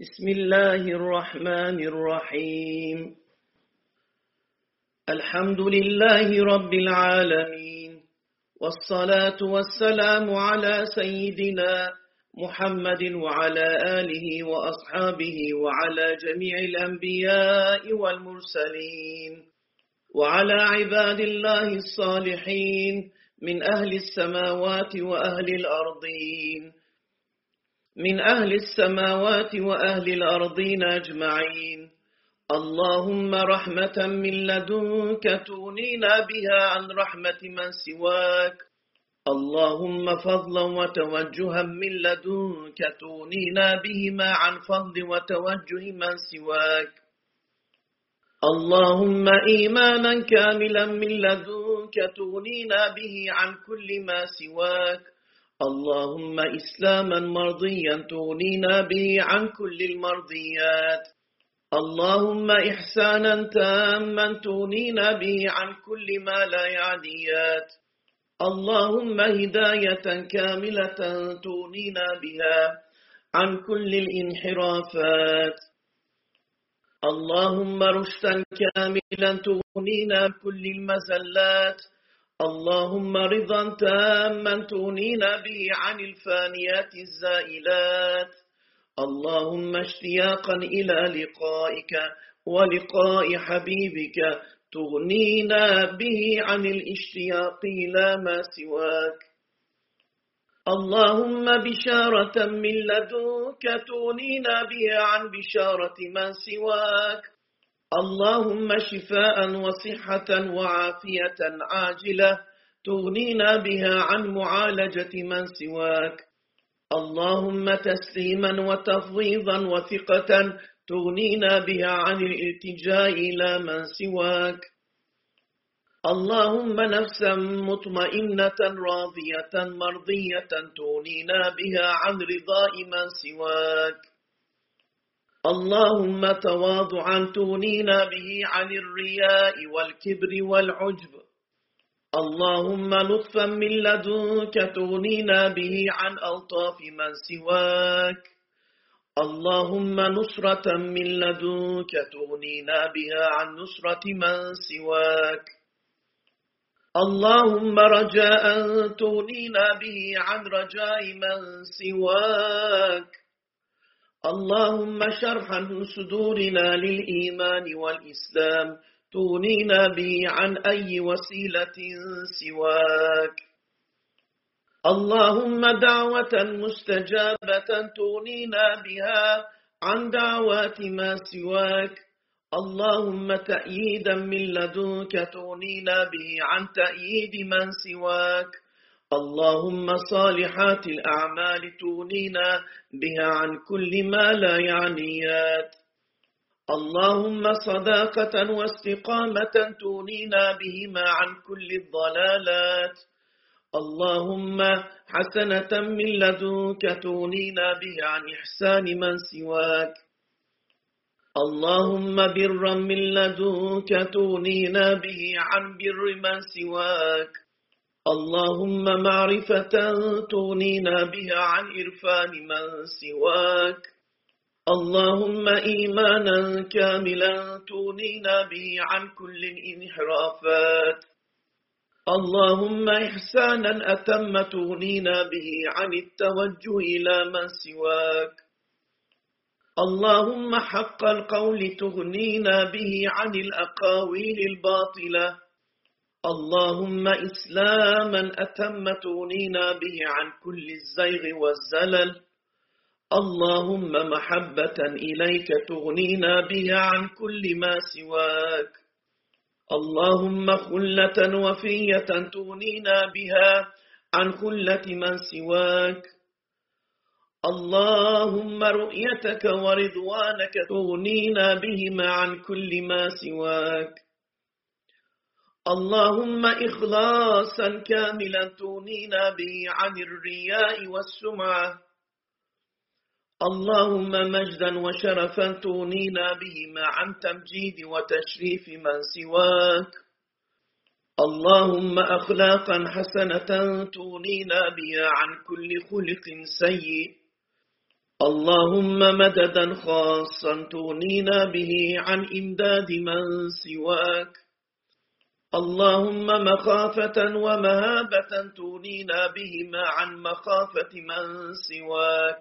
بسم الله الرحمن الرحيم. الحمد لله رب العالمين. والصلاة والسلام على سيدنا محمد وعلى آله وأصحابه وعلى جميع الأنبياء والمرسلين. وعلى عباد الله الصالحين من أهل السماوات وأهل الأرضين. من أهل السماوات وأهل الأرضين أجمعين. اللهم رحمة من لدنك تونينا بها عن رحمة من سواك. اللهم فضلا وتوجها من لدنك تونينا بهما عن فضل وتوجه من سواك. اللهم إيمانا كاملا من لدنك تغنينا به عن كل ما سواك. اللهم إسلاما مرضيا تغنينا به عن كل المرضيات. اللهم إحسانا تاما تغنينا به عن كل ما لا يعنيات. اللهم هداية كاملة تغنينا بها عن كل الانحرافات. اللهم رشدا كاملا تغنينا كل المزلات. اللهم رضا تاما تغنينا به عن الفانيات الزائلات. اللهم اشتياقا إلى لقائك ولقاء حبيبك تغنينا به عن الاشتياق إلى ما سواك. اللهم بشارة من لدنك تغنينا بها عن بشارة من سواك. اللهم شفاء وصحة وعافية عاجلة تغنينا بها عن معالجة من سواك. اللهم تسليما وتفويضا وثقة تغنينا بها عن الالتجاء إلى من سواك. اللهم نفسا مطمئنة راضية مرضية تغنينا بها عن رضاء من سواك. اللهم تواضعا تغنينا به عن الرياء والكبر والعجب. اللهم لطفا من لدنك تغنينا به عن ألطاف من سواك. اللهم نصرة من لدنك تغنينا بها عن نصرة من سواك. اللهم رجاء تغنينا به عن رجاء من سواك. اللهم شرحا صدورنا للإيمان والإسلام. تغنينا به عن أي وسيلة سواك. اللهم دعوة مستجابة تغنينا بها عن دعوات ما سواك. اللهم تأييدا من لدنك تغنينا به عن تأييد من سواك. اللهم صالحات الأعمال تغنينا بها عن كل ما لا يعنيات. اللهم صداقة واستقامة تغنينا بهما عن كل الضلالات. اللهم حسنة من لدنك تغنينا بها عن إحسان من سواك. اللهم برا من لدنك تغنينا به عن بر من سواك. اللهم معرفة تغنينا بها عن إرفان من سواك. اللهم إيمانا كاملا تغنينا به عن كل الانحرافات اللهم إحسانا أتم تغنينا به عن التوجه إلى من سواك. اللهم حق القول تغنينا به عن الأقاويل الباطلة. اللهم إسلاما أتم تغنينا به عن كل الزيغ والزلل. اللهم محبة إليك تغنينا بها عن كل ما سواك. اللهم خلة وفية تغنينا بها عن خلة من سواك. اللهم رؤيتك ورضوانك تغنينا بهما عن كل ما سواك. اللهم إخلاصا كاملا تغنينا به عن الرياء والسمعة. اللهم مجدا وشرفا تغنينا بهما عن تمجيد وتشريف من سواك. اللهم أخلاقا حسنة تغنينا بها عن كل خلق سيء. اللهم مددا خاصا تغنينا به عن إمداد من سواك. اللهم مخافة ومهابة تغنينا بهما عن مخافة من سواك.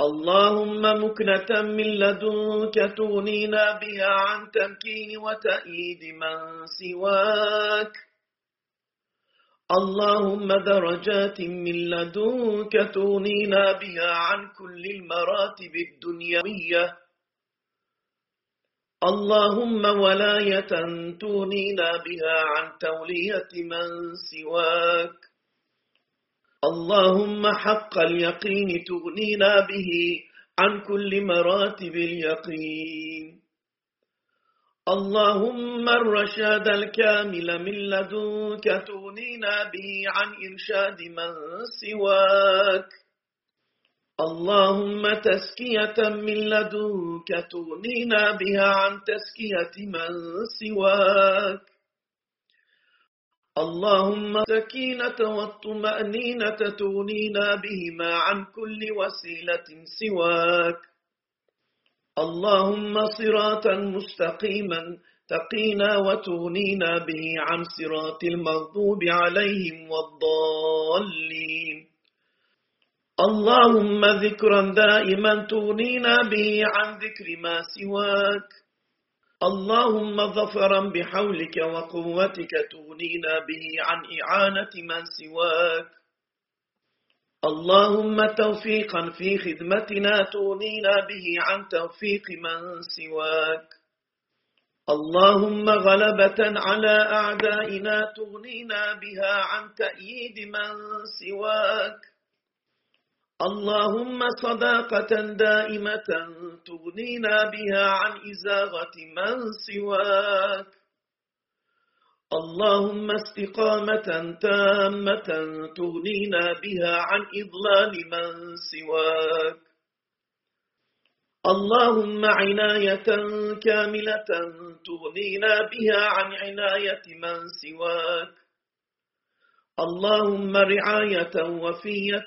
اللهم مكنة من لدنك تغنينا بها عن تمكين وتأييد من سواك. اللهم درجات من لدنك تغنينا بها عن كل المراتب الدنيوية. اللهم ولاية تغنينا بها عن تولية من سواك. اللهم حق اليقين تغنينا به عن كل مراتب اليقين. اللهم الرشاد الكامل من لدنك تغنينا به عن إرشاد من سواك. اللهم تسكية من لدنك تغنينا بها عن تسكية من سواك. اللهم سكينة والطمأنينة تغنينا بهما عن كل وسيلة سواك. اللهم صراطا مستقيما تقينا وتغنينا به عن صراط المغضوب عليهم والضالين. اللهم ذكرا دائما تغنينا به عن ذكر ما سواك. اللهم ظفرا بحولك وقوتك تغنينا به عن إعانة من سواك. اللهم توفيقا في خدمتنا تغنينا به عن توفيق من سواك. اللهم غلبة على أعدائنا تغنينا بها عن تأييد من سواك. اللهم صداقة دائمة تغنينا بها عن إزاغة من سواك. اللهم استقامة تامة تغنينا بها عن إضلال من سواك. اللهم عناية كاملة تغنينا بها عن عناية من سواك. اللهم رعاية وفية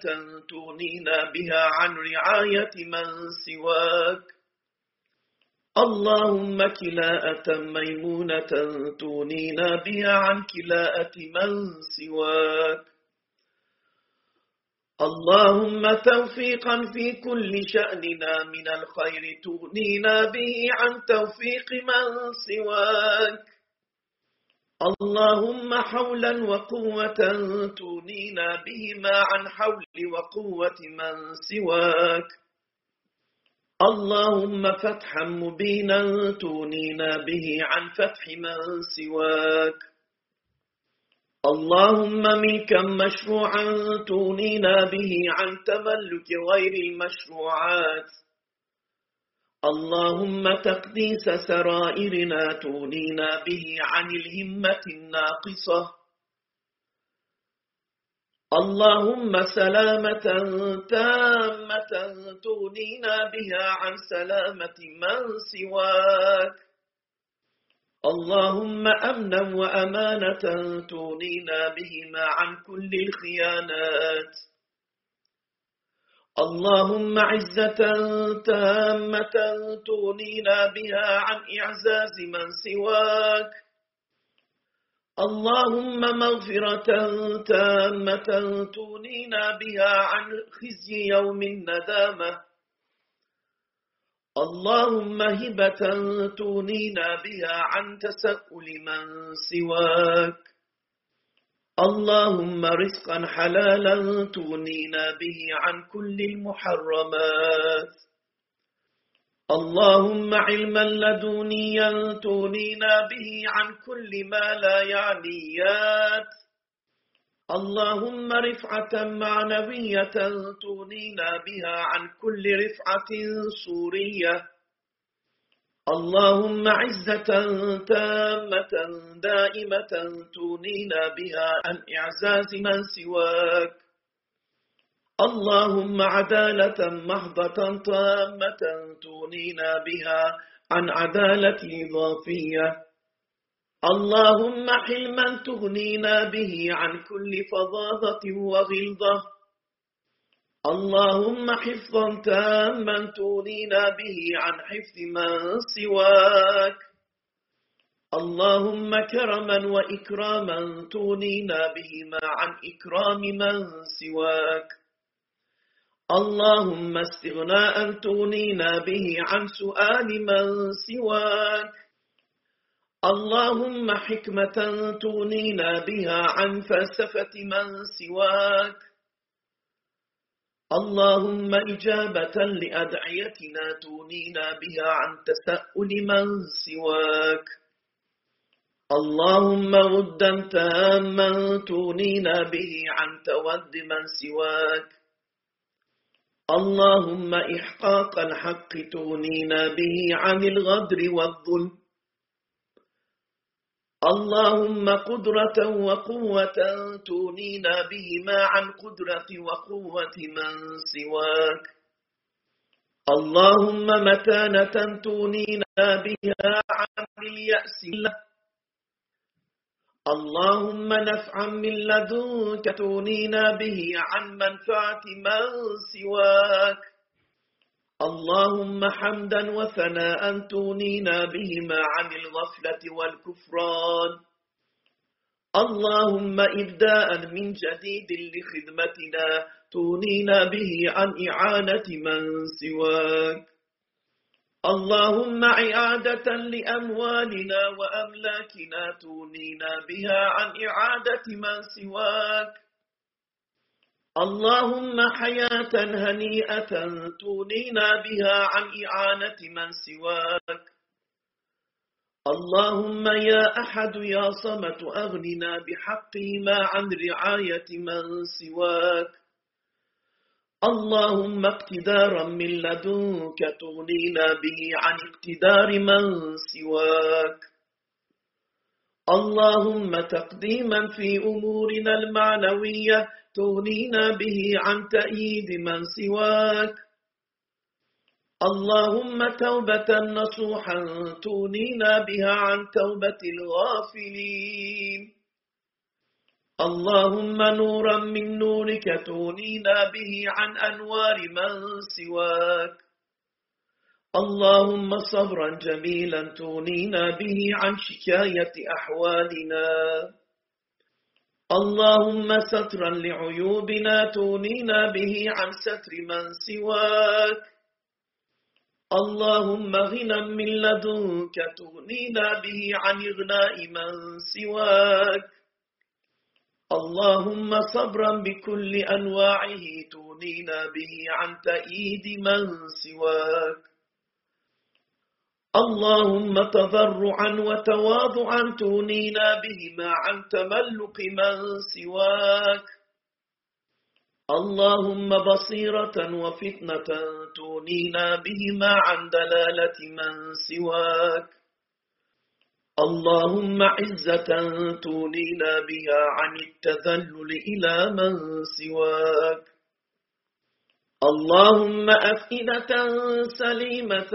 تغنينا بها عن رعاية من سواك. اللهم كلاءة ميمونة تونينا بها عن كلاءة من سواك. اللهم توفيقا في كل شأننا من الخير تغنينا به عن توفيق من سواك. اللهم حولا وقوة تغنينا بهما عن حول وقوة من سواك. اللهم فتحا مبينا تونينا به عن فتح من سواك. اللهم ملكا مشروعا تونينا به عن تملك غير المشروعات. اللهم تقديس سرائرنا تونينا به عن الهمة الناقصة. اللهم سلامة تامة تغنينا بها عن سلامة من سواك. اللهم أمنا وأمانة تغنينا بهما عن كل الخيانات. اللهم عزة تامة تغنينا بها عن إعزاز من سواك. اللهم مغفرة تامة تونينا بها عن خزي يوم الندامة. اللهم هبة تونينا بها عن تسأل من سواك. اللهم رزقا حلالا تغنينا به عن كل المحرمات. اللهم علما لدونيا تغنينا به عن كل ما لا يعنيات اللهم رفعة معنوية تغنينا بها عن كل رفعة صورية اللهم عزة تامة دائمة تغنينا بها عن إعزاز من سواك. اللهم عدالة محضة تامة تغنينا بها عن عدالة إضافية اللهم حلما تغنينا به عن كل فظاظة وغلظة. اللهم حفظا تاما تونينا به عن حفظ من سواك. اللهم كرما وإكراما تونينا بهما عن إكرام من سواك. اللهم استغناء تونينا به عن سؤال من سواك. اللهم حكمة تونينا بها عن فلسفة من سواك. اللهم إجابة لأدعيتنا تونينا بها عن تسأل من سواك. اللهم ودا تاما تونينا به عن تود من سواك. اللهم إحقاق الحق تونينا به عن الغدر والظلم. اللهم قدرة وقوة تونينا بهما عن قدرة وقوة من سواك. اللهم متانة تونينا بها عن اليأس. له اللهم نفعا من لدنك تونينا به عن منفعة من سواك. اللهم حمدا وثناء تونينا بهما عن الغفلة والكفران. اللهم إبداء من جديد لخدمتنا تونينا به عن إعانة من سواك. اللهم عيادة لأموالنا وأملاكنا تونينا بها عن إعادة من سواك. اللهم حياة هنيئة تونينا بها عن إعانة من سواك. اللهم يا أحد يا صمت أغننا بحقهما عن رعاية من سواك. اللهم اقتدارا من لدنك تغنينا به عن اقتدار من سواك. اللهم تقديما في أمورنا المعنوية تغنينا به عن تأييد من سواك. اللهم توبة نصوحا تغنينا بها عن توبة الغافلين. اللهم نورا من نورك تغنينا به عن أنوار من سواك. اللهم صبرا جميلا تغنينا به عن شكاية أحوالنا. اللهم سترا لعيوبنا تونينا به عن ستر من سواك. اللهم غنى من لدنك تغنينا به عن إغناء من سواك. اللهم صبرا بكل أنواعه تغنينا به عن تأييد من سواك. اللهم تضرعا وتواضعا تونينا بهما عن تملق من سواك. اللهم بصيرة وفتنة تونينا بهما عن دلالة من سواك. اللهم عزة تونينا بها عن التذلل إلى من سواك. اللهم أفئدة سليمة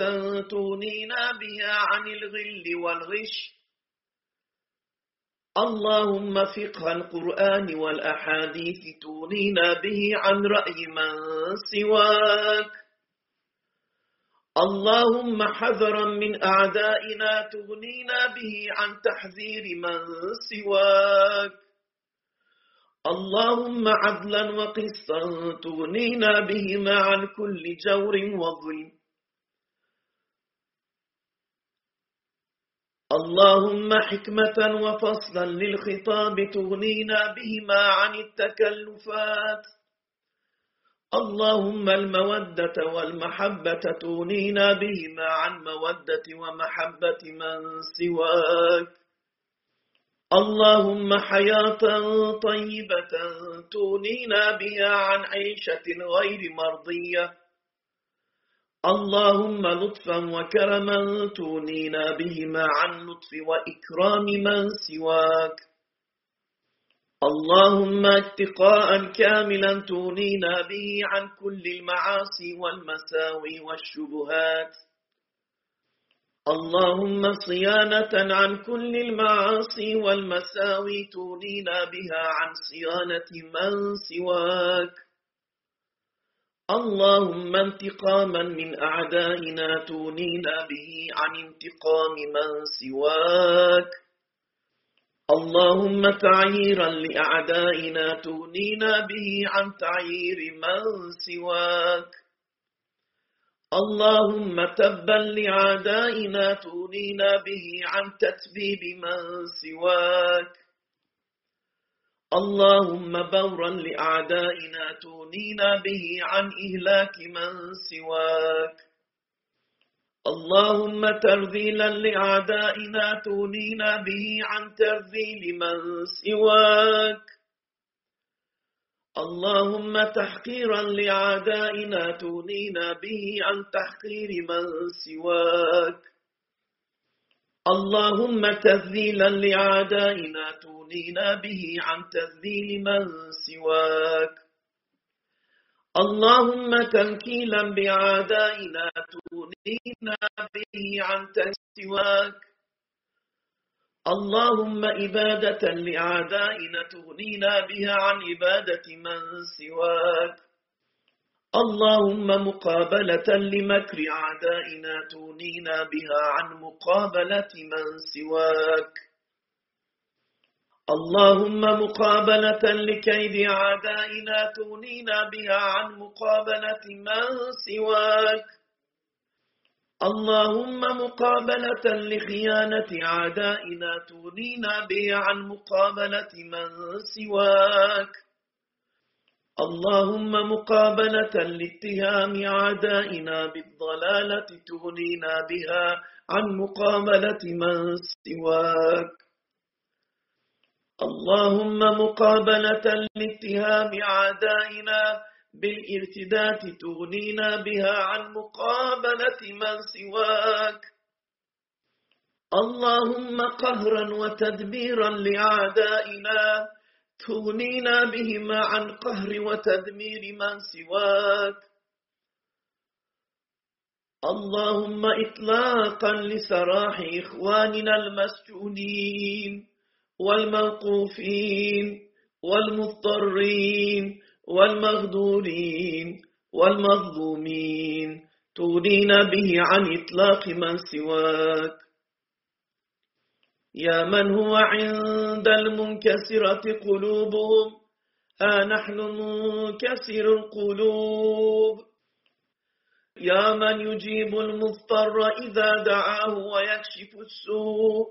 تونينا بها عن الغل والغش. اللهم فقه القرآن والأحاديث تونينا به عن رأي من سواك. اللهم حذرا من أعدائنا تغنينا به عن تحذير من سواك. اللهم عدلا وقسطا تغنينا بهما عن كل جور وظلم اللهم حكمة وفصلا للخطاب تغنينا بهما عن التكلفات. اللهم المودة والمحبة تغنينا بهما عن مودة ومحبة من سواك. اللهم حياة طيبة تونينا بها عن عيشة غير مرضية. اللهم لطفا وكرما تونينا بهما عن لطف وإكرام من سواك. اللهم اتقاء كاملا تونينا به عن كل المعاصي والمساوي والشبهات. اللهم صيانة عن كل المعاصي والمساوي تونينا بها عن صيانة من سواك. اللهم انتقاما من أعدائنا تونينا به عن انتقام من سواك. اللهم تعييرا لأعدائنا تونينا به عن تعيير من سواك. اللهم تبا لعدائنا تونينا به عن تتبيب من سواك. اللهم بورا لأعدائنا تونينا به عن إهلاك من سواك. اللهم ترذيلا لأعدائنا تونينا به عن ترذيل من سواك. اللهم تحقيرا لأعدائنا تونينا به عن تحقير من سواك. اللهم تذليلا لأعدائنا تونينا به عن تذليل من سواك. اللهم تنكيلا بأعدائنا تونينا به عن سواك اللهم إبادة لأعدائنا تغنينا بها عن إبادة من سواك. اللهم مقابلة لمكر أعدائنا تغنينا بها عن مقابلة من سواك. اللهم مقابلة لكيد أعدائنا تغنينا بها عن مقابلة من سواك. اللهم مقابلة لخيانة أعدائنا تغنينا به عن مقابلة من سواك. اللهم مقابلة لاتهام أعدائنا بالضلالة تغنينا بها عن مقابلة من سواك. اللهم مقابلة لاتهام أعدائنا بالإرتداد تغنينا بها عن مقابلة من سواك. اللهم قهرا وتدبيرا لأعدائنا تغنينا بهما عن قهر وتدمير من سواك. اللهم إطلاقا لسراح إخواننا المسجونين والموقوفين والمضطرين والمغدورين والمظلومين تغنينا به عن إطلاق من سواك. يا من هو عند المنكسرة قلوبهم؟ ها نحن منكسر القلوب. يا من يجيب المضطر إذا دعاه ويكشف السوء؟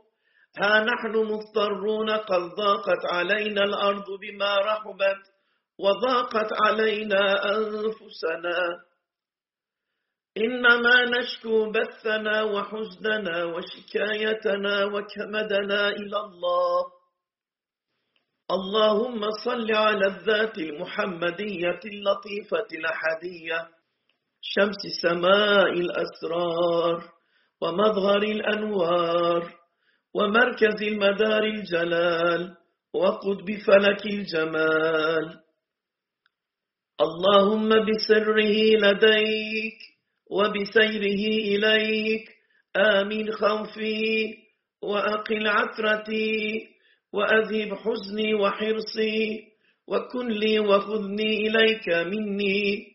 ها نحن مضطرون قد ضاقت علينا الأرض بما رحبت. وضاقت علينا أنفسنا. إنما نشكو بثنا وحزننا وشكايتنا وكمدنا إلى الله. اللهم صل على الذات المحمدية اللطيفة الأحدية. شمس سماء الأسرار ومظهر الأنوار ومركز المدار الجلال وقطب فلك الجمال. اللهم بسره لديك وبسيره إليك. آمن خوفي وأقل عثرتي وأذهب حزني وحرصي وكن لي وخذني إليك مني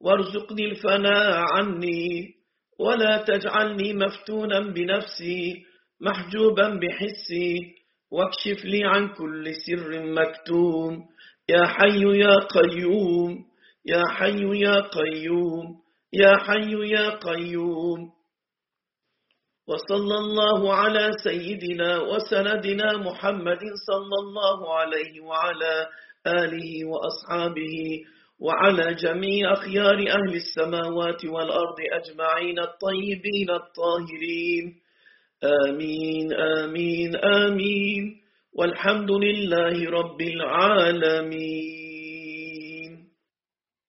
وارزقني الفناء عني ولا تجعلني مفتونا بنفسي محجوبا بحسي واكشف لي عن كل سر مكتوم. يا حي يا قيوم. يا حي يا قيوم يا حي يا قيوم. وصلى الله على سيدنا وسندنا محمد صلى الله عليه وعلى آله وأصحابه وعلى جميع أخيار أهل السماوات والأرض أجمعين الطيبين الطاهرين. آمين آمين آمين. والحمد لله رب العالمين.